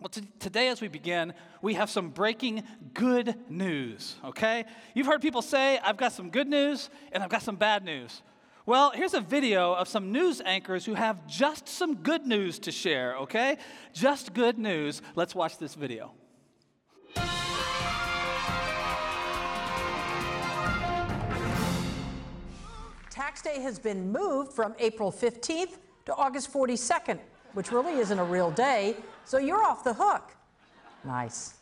Well, t- today, as we begin, we have some breaking good news, okay? You've heard people say, I've got some good news and I've got some bad news. Well, here's a video of some news anchors who have just some good news to share, okay? Just good news. Let's watch this video. Tax day has been moved from April 15th to August 42nd, which really isn't a real day, so you're off the hook. Nice.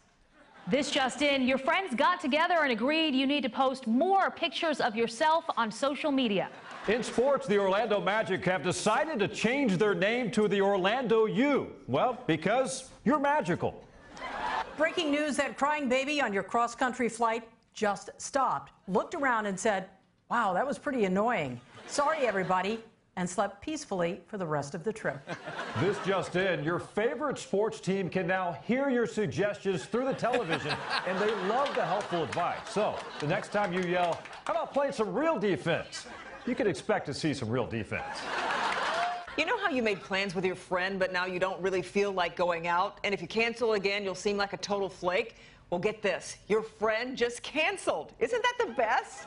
This just in, your friends got together and agreed you need to post more pictures of yourself on social media. In sports, the Orlando Magic have decided to change their name to the Orlando U. Well, because you're magical. Breaking news that crying baby on your cross country flight just stopped, looked around and said, Wow, that was pretty annoying. Sorry, everybody, and slept peacefully for the rest of the trip. This just in, your favorite sports team can now hear your suggestions through the television, and they love the helpful advice. So, the next time you yell, How about playing some real defense? You can expect to see some real defense. You know how you made plans with your friend, but now you don't really feel like going out? And if you cancel again, you'll seem like a total flake? Well, get this your friend just canceled. Isn't that the best?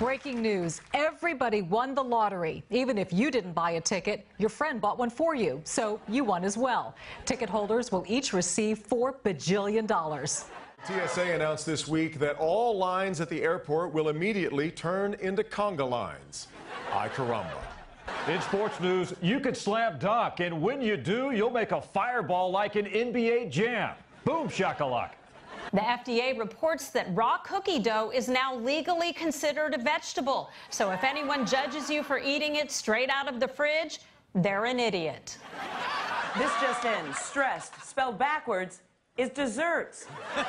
Breaking news everybody won the lottery. Even if you didn't buy a ticket, your friend bought one for you, so you won as well. Ticket holders will each receive $4 bajillion. TSA announced this week that all lines at the airport will immediately turn into conga lines. Ay caramba. In sports news, you can slam dunk, and when you do, you'll make a fireball like an NBA jam. Boom shakalak. The FDA reports that raw cookie dough is now legally considered a vegetable. So if anyone judges you for eating it straight out of the fridge, they're an idiot. This just in. Stressed, spelled backwards, is desserts. Think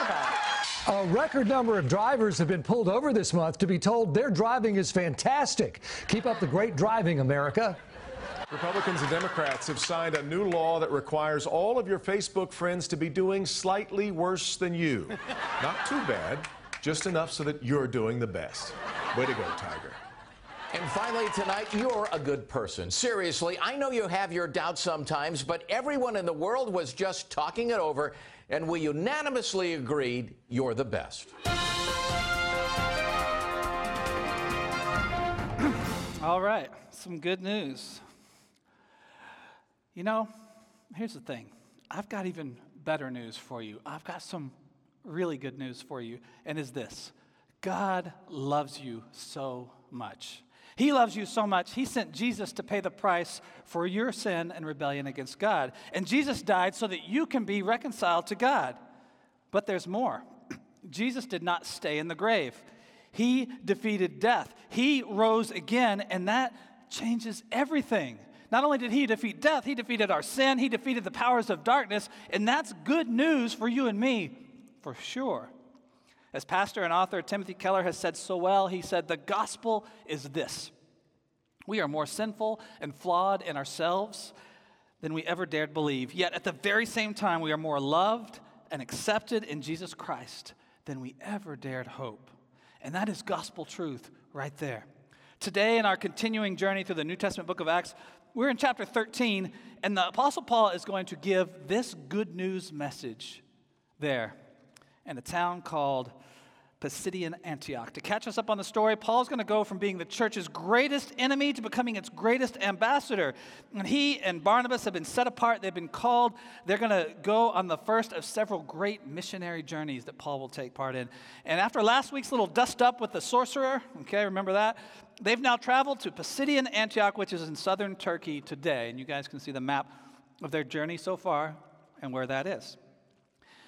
about it. A record number of drivers have been pulled over this month to be told their driving is fantastic. Keep up the great driving, America. Republicans and Democrats have signed a new law that requires all of your Facebook friends to be doing slightly worse than you. Not too bad, just enough so that you're doing the best. Way to go, Tiger. And finally, tonight, you're a good person. Seriously, I know you have your doubts sometimes, but everyone in the world was just talking it over, and we unanimously agreed you're the best. All right, some good news. You know, here's the thing I've got even better news for you. I've got some really good news for you, and is this God loves you so much. He loves you so much, He sent Jesus to pay the price for your sin and rebellion against God. And Jesus died so that you can be reconciled to God. But there's more. Jesus did not stay in the grave, He defeated death. He rose again, and that changes everything. Not only did he defeat death, he defeated our sin, he defeated the powers of darkness, and that's good news for you and me, for sure. As pastor and author Timothy Keller has said so well, he said, The gospel is this we are more sinful and flawed in ourselves than we ever dared believe. Yet at the very same time, we are more loved and accepted in Jesus Christ than we ever dared hope. And that is gospel truth right there. Today, in our continuing journey through the New Testament book of Acts, we're in chapter 13, and the Apostle Paul is going to give this good news message there in a town called Pisidian Antioch. To catch us up on the story, Paul's going to go from being the church's greatest enemy to becoming its greatest ambassador. And he and Barnabas have been set apart, they've been called. They're going to go on the first of several great missionary journeys that Paul will take part in. And after last week's little dust up with the sorcerer, okay, remember that? They've now traveled to Pisidian Antioch, which is in southern Turkey today. And you guys can see the map of their journey so far and where that is.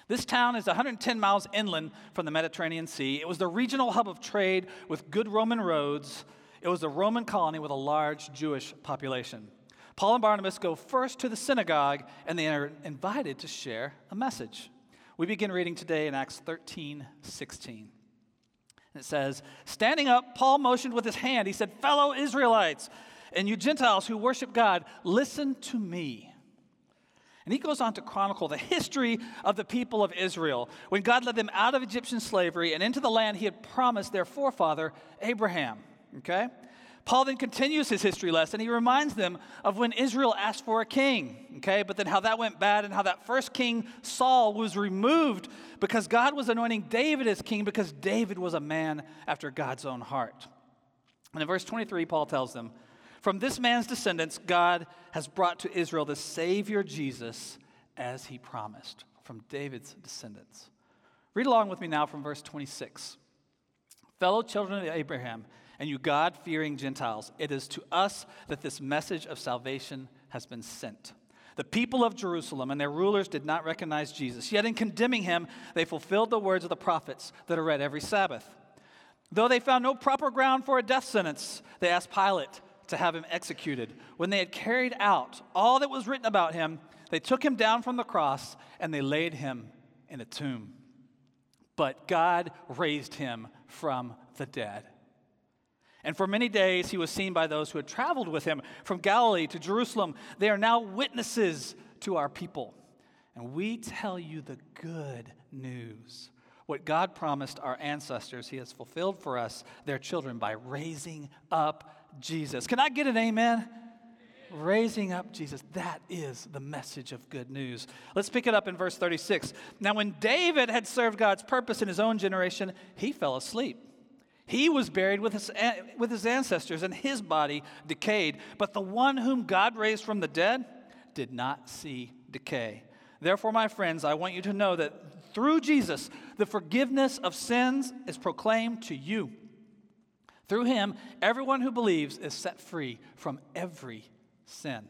This town is 110 miles inland from the Mediterranean Sea. It was the regional hub of trade with good Roman roads. It was a Roman colony with a large Jewish population. Paul and Barnabas go first to the synagogue and they are invited to share a message. We begin reading today in Acts 13 16. It says, Standing up, Paul motioned with his hand. He said, Fellow Israelites, and you Gentiles who worship God, listen to me. And he goes on to chronicle the history of the people of Israel when God led them out of Egyptian slavery and into the land he had promised their forefather, Abraham. Okay? Paul then continues his history lesson. He reminds them of when Israel asked for a king, okay, but then how that went bad and how that first king, Saul, was removed because God was anointing David as king because David was a man after God's own heart. And in verse 23, Paul tells them, From this man's descendants, God has brought to Israel the Savior Jesus as he promised, from David's descendants. Read along with me now from verse 26. Fellow children of Abraham, and you God fearing Gentiles, it is to us that this message of salvation has been sent. The people of Jerusalem and their rulers did not recognize Jesus, yet in condemning him, they fulfilled the words of the prophets that are read every Sabbath. Though they found no proper ground for a death sentence, they asked Pilate to have him executed. When they had carried out all that was written about him, they took him down from the cross and they laid him in a tomb. But God raised him from the dead. And for many days he was seen by those who had traveled with him from Galilee to Jerusalem. They are now witnesses to our people. And we tell you the good news. What God promised our ancestors, he has fulfilled for us, their children, by raising up Jesus. Can I get an amen? Raising up Jesus. That is the message of good news. Let's pick it up in verse 36. Now, when David had served God's purpose in his own generation, he fell asleep. He was buried with his, with his ancestors, and his body decayed. But the one whom God raised from the dead did not see decay. Therefore, my friends, I want you to know that through Jesus, the forgiveness of sins is proclaimed to you. Through him, everyone who believes is set free from every sin.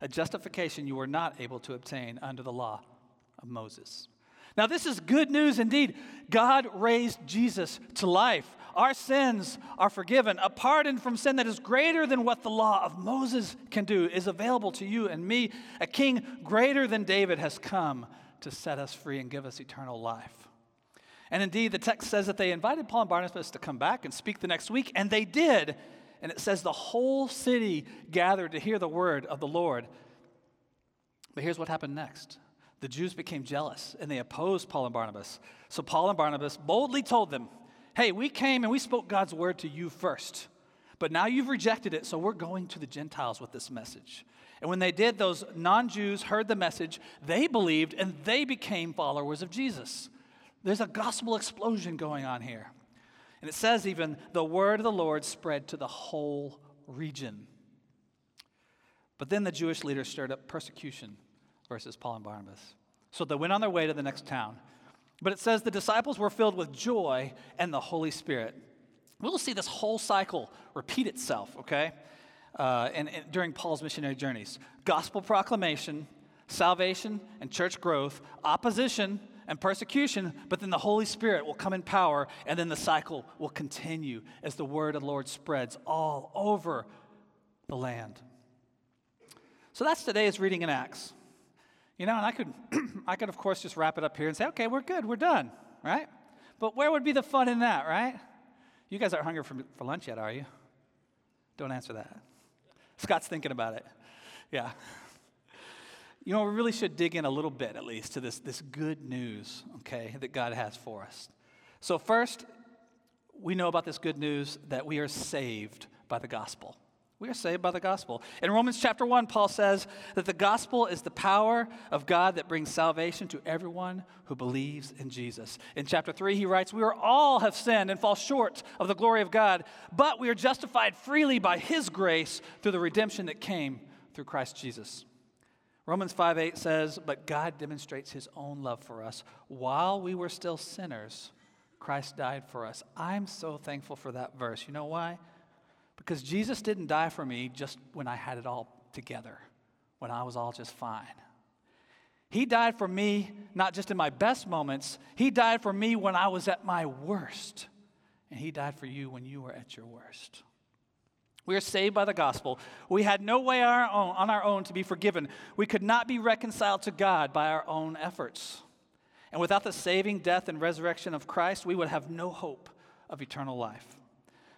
A justification you were not able to obtain under the law of Moses. Now, this is good news indeed. God raised Jesus to life. Our sins are forgiven. A pardon from sin that is greater than what the law of Moses can do is available to you and me. A king greater than David has come to set us free and give us eternal life. And indeed, the text says that they invited Paul and Barnabas to come back and speak the next week, and they did. And it says the whole city gathered to hear the word of the Lord. But here's what happened next the Jews became jealous and they opposed Paul and Barnabas. So Paul and Barnabas boldly told them, Hey, we came and we spoke God's word to you first, but now you've rejected it, so we're going to the Gentiles with this message. And when they did, those non Jews heard the message, they believed, and they became followers of Jesus. There's a gospel explosion going on here. And it says even, the word of the Lord spread to the whole region. But then the Jewish leaders stirred up persecution versus Paul and Barnabas. So they went on their way to the next town. But it says the disciples were filled with joy and the Holy Spirit. We'll see this whole cycle repeat itself, okay? Uh, and, and during Paul's missionary journeys gospel proclamation, salvation and church growth, opposition and persecution, but then the Holy Spirit will come in power, and then the cycle will continue as the word of the Lord spreads all over the land. So that's today's reading in Acts. You know, and I could, I could, of course, just wrap it up here and say, okay, we're good, we're done, right? But where would be the fun in that, right? You guys aren't hungry for, for lunch yet, are you? Don't answer that. Scott's thinking about it. Yeah. You know, we really should dig in a little bit, at least, to this, this good news, okay, that God has for us. So, first, we know about this good news that we are saved by the gospel. We are saved by the gospel. In Romans chapter 1, Paul says that the gospel is the power of God that brings salvation to everyone who believes in Jesus. In chapter 3, he writes, We are all have sinned and fall short of the glory of God, but we are justified freely by his grace through the redemption that came through Christ Jesus. Romans 5 8 says, But God demonstrates his own love for us. While we were still sinners, Christ died for us. I'm so thankful for that verse. You know why? Because Jesus didn't die for me just when I had it all together, when I was all just fine. He died for me not just in my best moments, He died for me when I was at my worst. And He died for you when you were at your worst. We are saved by the gospel. We had no way on our, own, on our own to be forgiven. We could not be reconciled to God by our own efforts. And without the saving death and resurrection of Christ, we would have no hope of eternal life.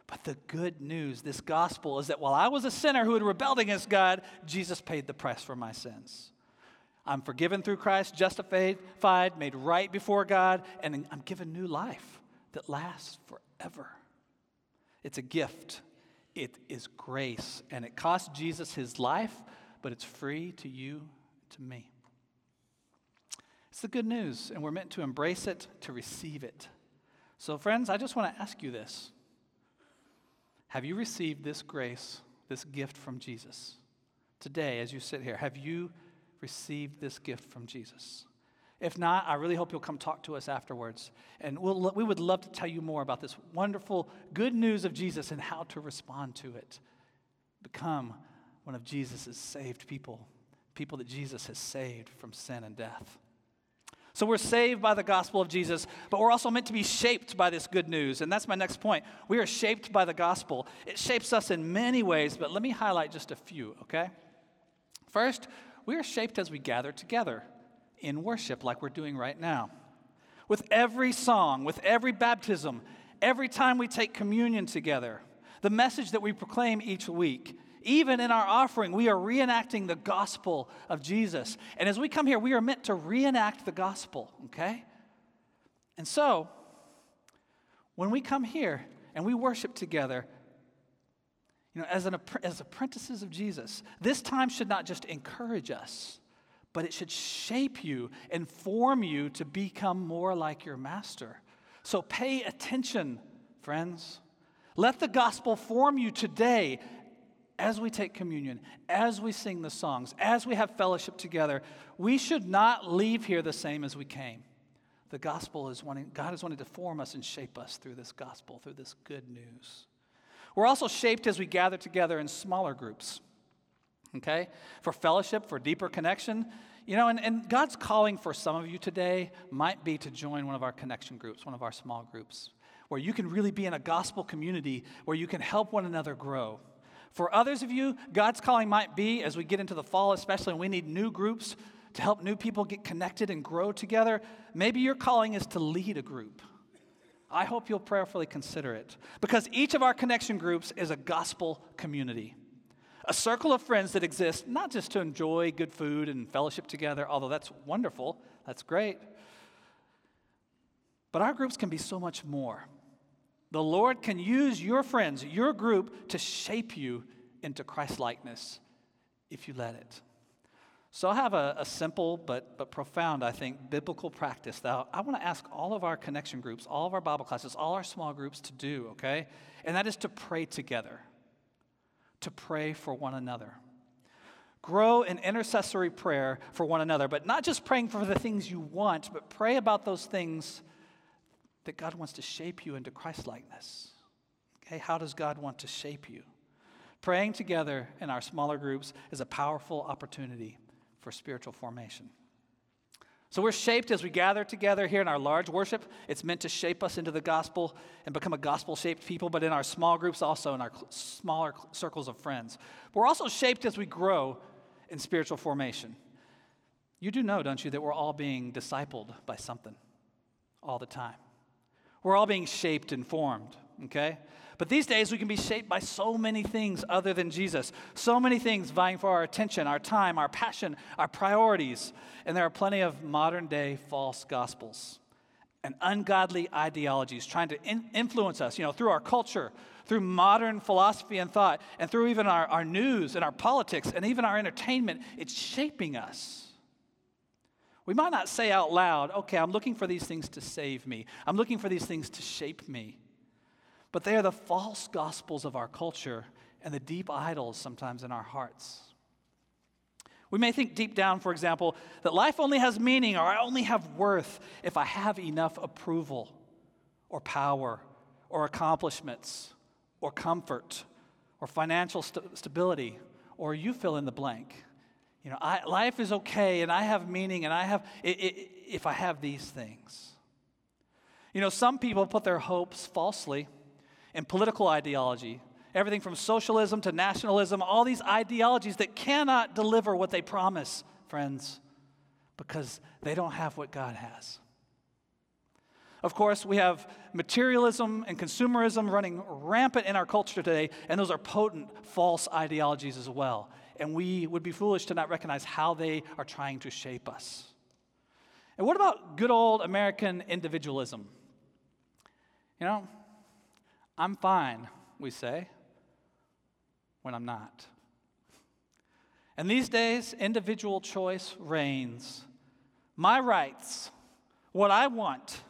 But the good news, this gospel, is that while I was a sinner who had rebelled against God, Jesus paid the price for my sins. I'm forgiven through Christ, justified, made right before God, and I'm given new life that lasts forever. It's a gift. It is grace, and it cost Jesus his life, but it's free to you, to me. It's the good news, and we're meant to embrace it, to receive it. So, friends, I just want to ask you this Have you received this grace, this gift from Jesus? Today, as you sit here, have you received this gift from Jesus? If not, I really hope you'll come talk to us afterwards. And we'll, we would love to tell you more about this wonderful good news of Jesus and how to respond to it. Become one of Jesus' saved people, people that Jesus has saved from sin and death. So we're saved by the gospel of Jesus, but we're also meant to be shaped by this good news. And that's my next point. We are shaped by the gospel. It shapes us in many ways, but let me highlight just a few, okay? First, we are shaped as we gather together in worship, like we're doing right now. With every song, with every baptism, every time we take communion together, the message that we proclaim each week, even in our offering, we are reenacting the gospel of Jesus. And as we come here, we are meant to reenact the gospel, okay? And so, when we come here and we worship together, you know, as, an, as apprentices of Jesus, this time should not just encourage us, but it should shape you and form you to become more like your master. So pay attention, friends. Let the gospel form you today as we take communion, as we sing the songs, as we have fellowship together. We should not leave here the same as we came. The gospel is wanting, God is wanting to form us and shape us through this gospel, through this good news. We're also shaped as we gather together in smaller groups okay? For fellowship, for deeper connection. You know, and, and God's calling for some of you today might be to join one of our connection groups, one of our small groups, where you can really be in a gospel community where you can help one another grow. For others of you, God's calling might be, as we get into the fall, especially, and we need new groups to help new people get connected and grow together. Maybe your calling is to lead a group. I hope you'll prayerfully consider it because each of our connection groups is a gospel community a circle of friends that exist not just to enjoy good food and fellowship together, although that's wonderful, that's great, but our groups can be so much more. The Lord can use your friends, your group, to shape you into Christ likeness if you let it. So I have a, a, simple but, but profound, I think, biblical practice that I want to ask all of our connection groups, all of our Bible classes, all our small groups to do, okay? And that is to pray together to pray for one another. Grow in intercessory prayer for one another, but not just praying for the things you want, but pray about those things that God wants to shape you into Christlikeness. Okay, how does God want to shape you? Praying together in our smaller groups is a powerful opportunity for spiritual formation. So we're shaped as we gather together here in our large worship. It's meant to shape us into the gospel and become a gospel shaped people, but in our small groups, also in our smaller circles of friends. But we're also shaped as we grow in spiritual formation. You do know, don't you, that we're all being discipled by something all the time. We're all being shaped and formed, okay? But these days, we can be shaped by so many things other than Jesus. So many things vying for our attention, our time, our passion, our priorities. And there are plenty of modern day false gospels and ungodly ideologies trying to in- influence us, you know, through our culture, through modern philosophy and thought, and through even our, our news and our politics and even our entertainment. It's shaping us. We might not say out loud, okay, I'm looking for these things to save me. I'm looking for these things to shape me. But they are the false gospels of our culture and the deep idols sometimes in our hearts. We may think deep down, for example, that life only has meaning or I only have worth if I have enough approval or power or accomplishments or comfort or financial st- stability or you fill in the blank. You know, I, life is okay and I have meaning and I have, it, it, if I have these things. You know, some people put their hopes falsely in political ideology, everything from socialism to nationalism, all these ideologies that cannot deliver what they promise, friends, because they don't have what God has. Of course, we have materialism and consumerism running rampant in our culture today, and those are potent false ideologies as well. And we would be foolish to not recognize how they are trying to shape us. And what about good old American individualism? You know, I'm fine, we say. when I'm not. And these days, individual choice reigns. My rights, what I want,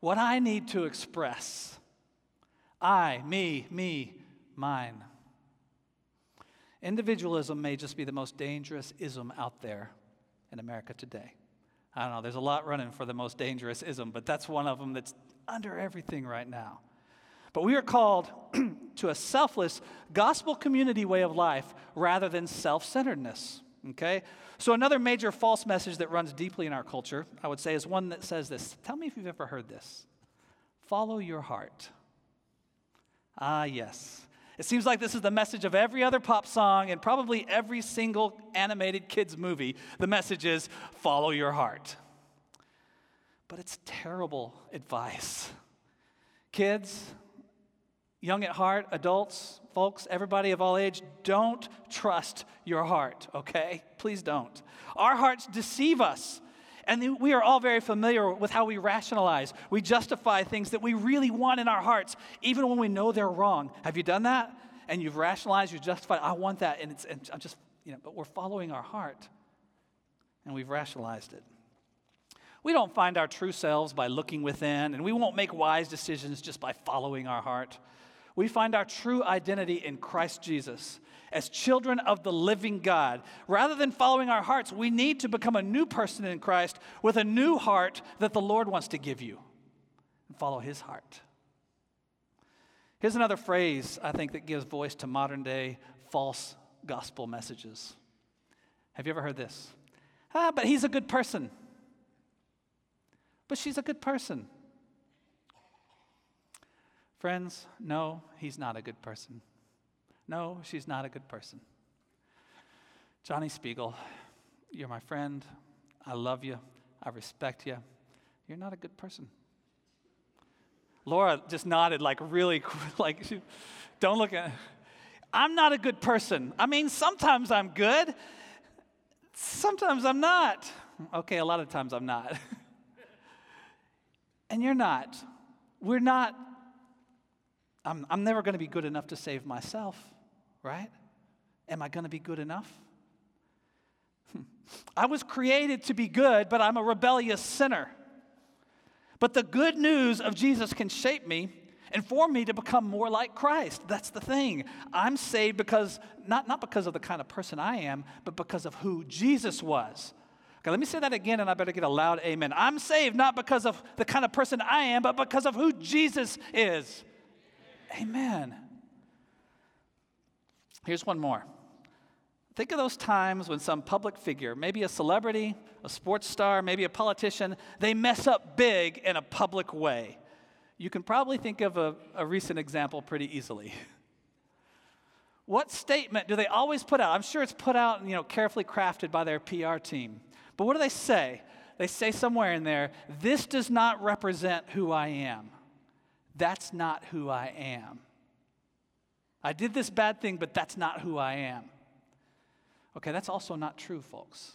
what I need to express. I, me, me, mine. Individualism may just be the most dangerous ism out there in America today. I don't know, there's a lot running for the most dangerous ism, but that's one of them that's under everything right now. But we are called to a selfless gospel community way of life rather than self centeredness. Okay? So, another major false message that runs deeply in our culture, I would say, is one that says this. Tell me if you've ever heard this follow your heart. Ah, yes. It seems like this is the message of every other pop song and probably every single animated kids movie. The message is follow your heart. But it's terrible advice. Kids, young at heart, adults, folks, everybody of all age, don't trust your heart, okay? Please don't. Our hearts deceive us. And we are all very familiar with how we rationalize. We justify things that we really want in our hearts, even when we know they're wrong. Have you done that? And you've rationalized, you've justified, I want that, and, it's, and I'm just, you know, but we're following our heart, and we've rationalized it. We don't find our true selves by looking within, and we won't make wise decisions just by following our heart. We find our true identity in Christ Jesus as children of the living God. Rather than following our hearts, we need to become a new person in Christ with a new heart that the Lord wants to give you and follow His heart. Here's another phrase I think that gives voice to modern day false gospel messages. Have you ever heard this? Ah, but he's a good person. But she's a good person. Friends, no, he's not a good person. No, she's not a good person. Johnny Spiegel, you're my friend. I love you. I respect you. You're not a good person. Laura just nodded like really like don't look at I'm not a good person. I mean, sometimes I'm good. Sometimes I'm not. Okay, a lot of times I'm not. and you're not. We're not I'm, I'm never going to be good enough to save myself right? Am I going to be good enough? Hmm. I was created to be good, but I'm a rebellious sinner. But the good news of Jesus can shape me and form me to become more like Christ. That's the thing. I'm saved because, not, not because of the kind of person I am, but because of who Jesus was. Okay, let me say that again, and I better get a loud amen. I'm saved not because of the kind of person I am, but because of who Jesus is. Amen. Here's one more. Think of those times when some public figure, maybe a celebrity, a sports star, maybe a politician, they mess up big in a public way. You can probably think of a, a recent example pretty easily. What statement do they always put out? I'm sure it's put out, you know, carefully crafted by their PR team. But what do they say? They say somewhere in there, this does not represent who I am. That's not who I am. I did this bad thing, but that's not who I am. Okay, that's also not true, folks,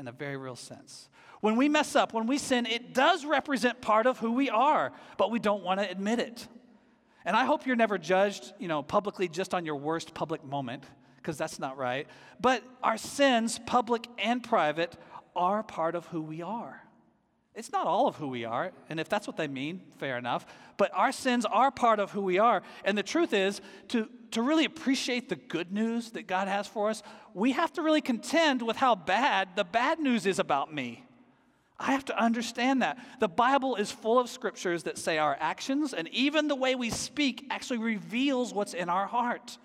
in a very real sense. When we mess up, when we sin, it does represent part of who we are, but we don't want to admit it. And I hope you're never judged, you know, publicly just on your worst public moment, because that's not right. But our sins, public and private, are part of who we are. It's not all of who we are, and if that's what they mean, fair enough. But our sins are part of who we are. And the truth is, to, to really appreciate the good news that God has for us, we have to really contend with how bad the bad news is about me. I have to understand that. The Bible is full of scriptures that say our actions and even the way we speak actually reveals what's in our heart.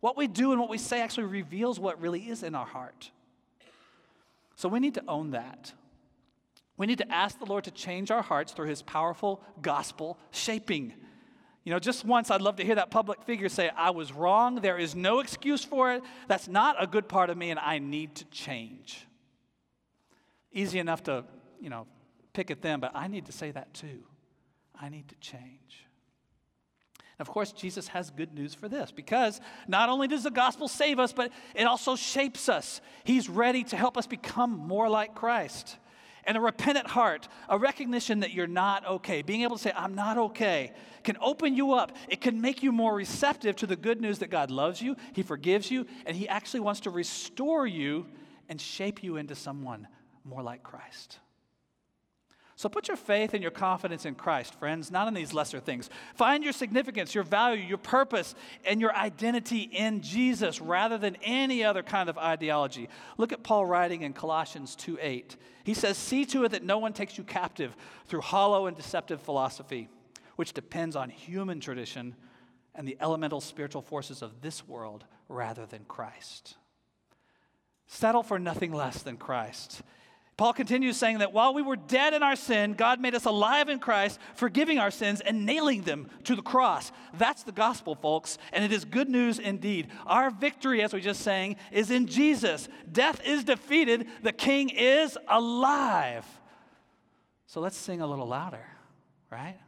What we do and what we say actually reveals what really is in our heart. So we need to own that. We need to ask the Lord to change our hearts through his powerful gospel shaping. You know, just once I'd love to hear that public figure say, I was wrong, there is no excuse for it, that's not a good part of me, and I need to change. Easy enough to, you know, pick at them, but I need to say that too. I need to change. And of course, Jesus has good news for this because not only does the gospel save us, but it also shapes us. He's ready to help us become more like Christ. And a repentant heart, a recognition that you're not okay, being able to say, I'm not okay, can open you up. It can make you more receptive to the good news that God loves you, He forgives you, and He actually wants to restore you and shape you into someone more like Christ. So put your faith and your confidence in Christ, friends, not in these lesser things. Find your significance, your value, your purpose, and your identity in Jesus rather than any other kind of ideology. Look at Paul writing in Colossians 2 8. He says, See to it that no one takes you captive through hollow and deceptive philosophy, which depends on human tradition and the elemental spiritual forces of this world rather than Christ. Settle for nothing less than Christ. Paul continues saying that while we were dead in our sin, God made us alive in Christ, forgiving our sins and nailing them to the cross. That's the gospel, folks, and it is good news indeed. Our victory, as we just sang, is in Jesus. Death is defeated, the King is alive. So let's sing a little louder, right?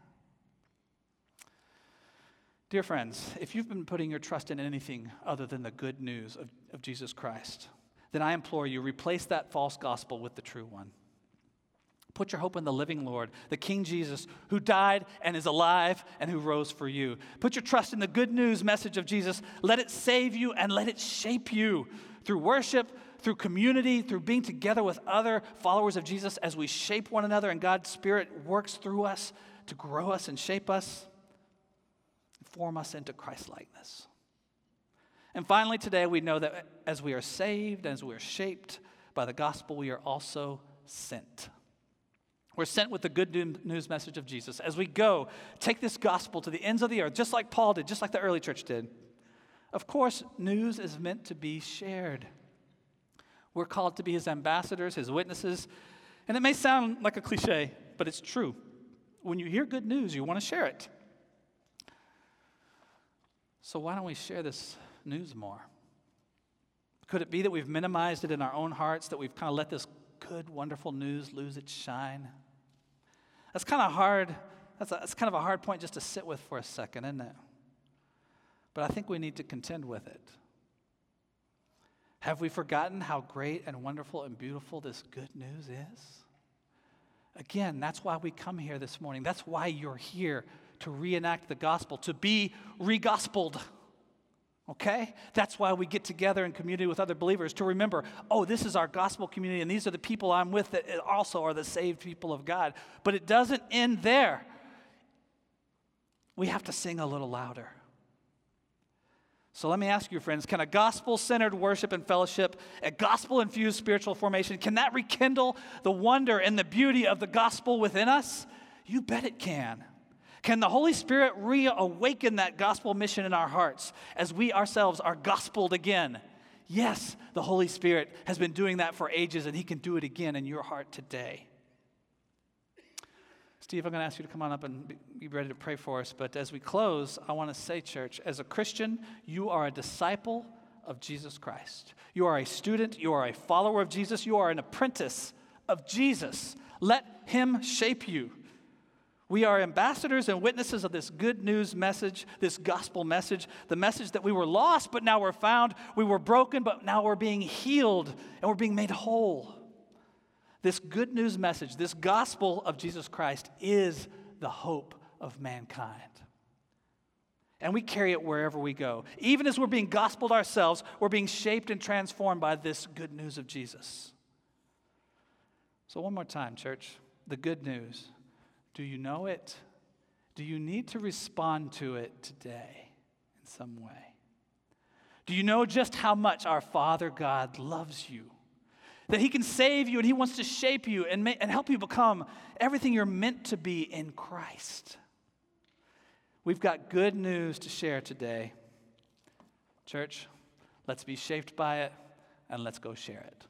Dear friends, if you've been putting your trust in anything other than the good news of, of Jesus Christ, then I implore you, replace that false gospel with the true one. Put your hope in the living Lord, the King Jesus, who died and is alive and who rose for you. Put your trust in the good news message of Jesus. Let it save you and let it shape you through worship, through community, through being together with other followers of Jesus as we shape one another and God's Spirit works through us to grow us and shape us, form us into Christ likeness. And finally, today we know that as we are saved, as we are shaped by the gospel, we are also sent. We're sent with the good news message of Jesus. As we go, take this gospel to the ends of the earth, just like Paul did, just like the early church did. Of course, news is meant to be shared. We're called to be his ambassadors, his witnesses. And it may sound like a cliche, but it's true. When you hear good news, you want to share it. So, why don't we share this news more? Could it be that we've minimized it in our own hearts, that we've kind of let this good, wonderful news lose its shine? That's kind of hard. That's, a, that's kind of a hard point just to sit with for a second, isn't it? But I think we need to contend with it. Have we forgotten how great and wonderful and beautiful this good news is? Again, that's why we come here this morning. That's why you're here to reenact the gospel, to be re gospeled. Okay? That's why we get together in community with other believers to remember, oh, this is our gospel community, and these are the people I'm with that also are the saved people of God. But it doesn't end there. We have to sing a little louder. So let me ask you, friends can a gospel centered worship and fellowship, a gospel infused spiritual formation, can that rekindle the wonder and the beauty of the gospel within us? You bet it can. Can the Holy Spirit reawaken that gospel mission in our hearts as we ourselves are gospeled again? Yes, the Holy Spirit has been doing that for ages, and He can do it again in your heart today. Steve, I'm going to ask you to come on up and be ready to pray for us. But as we close, I want to say, church, as a Christian, you are a disciple of Jesus Christ. You are a student, you are a follower of Jesus, you are an apprentice of Jesus. Let Him shape you. We are ambassadors and witnesses of this good news message, this gospel message, the message that we were lost, but now we're found. We were broken, but now we're being healed and we're being made whole. This good news message, this gospel of Jesus Christ, is the hope of mankind. And we carry it wherever we go. Even as we're being gospeled ourselves, we're being shaped and transformed by this good news of Jesus. So, one more time, church the good news do you know it? Do you need to respond to it today in some way? Do you know just how much our Father God loves you? That He can save you and He wants to shape you and, and help you become everything you're meant to be in Christ. We've got good news to share today. Church, let's be shaped by it and let's go share it.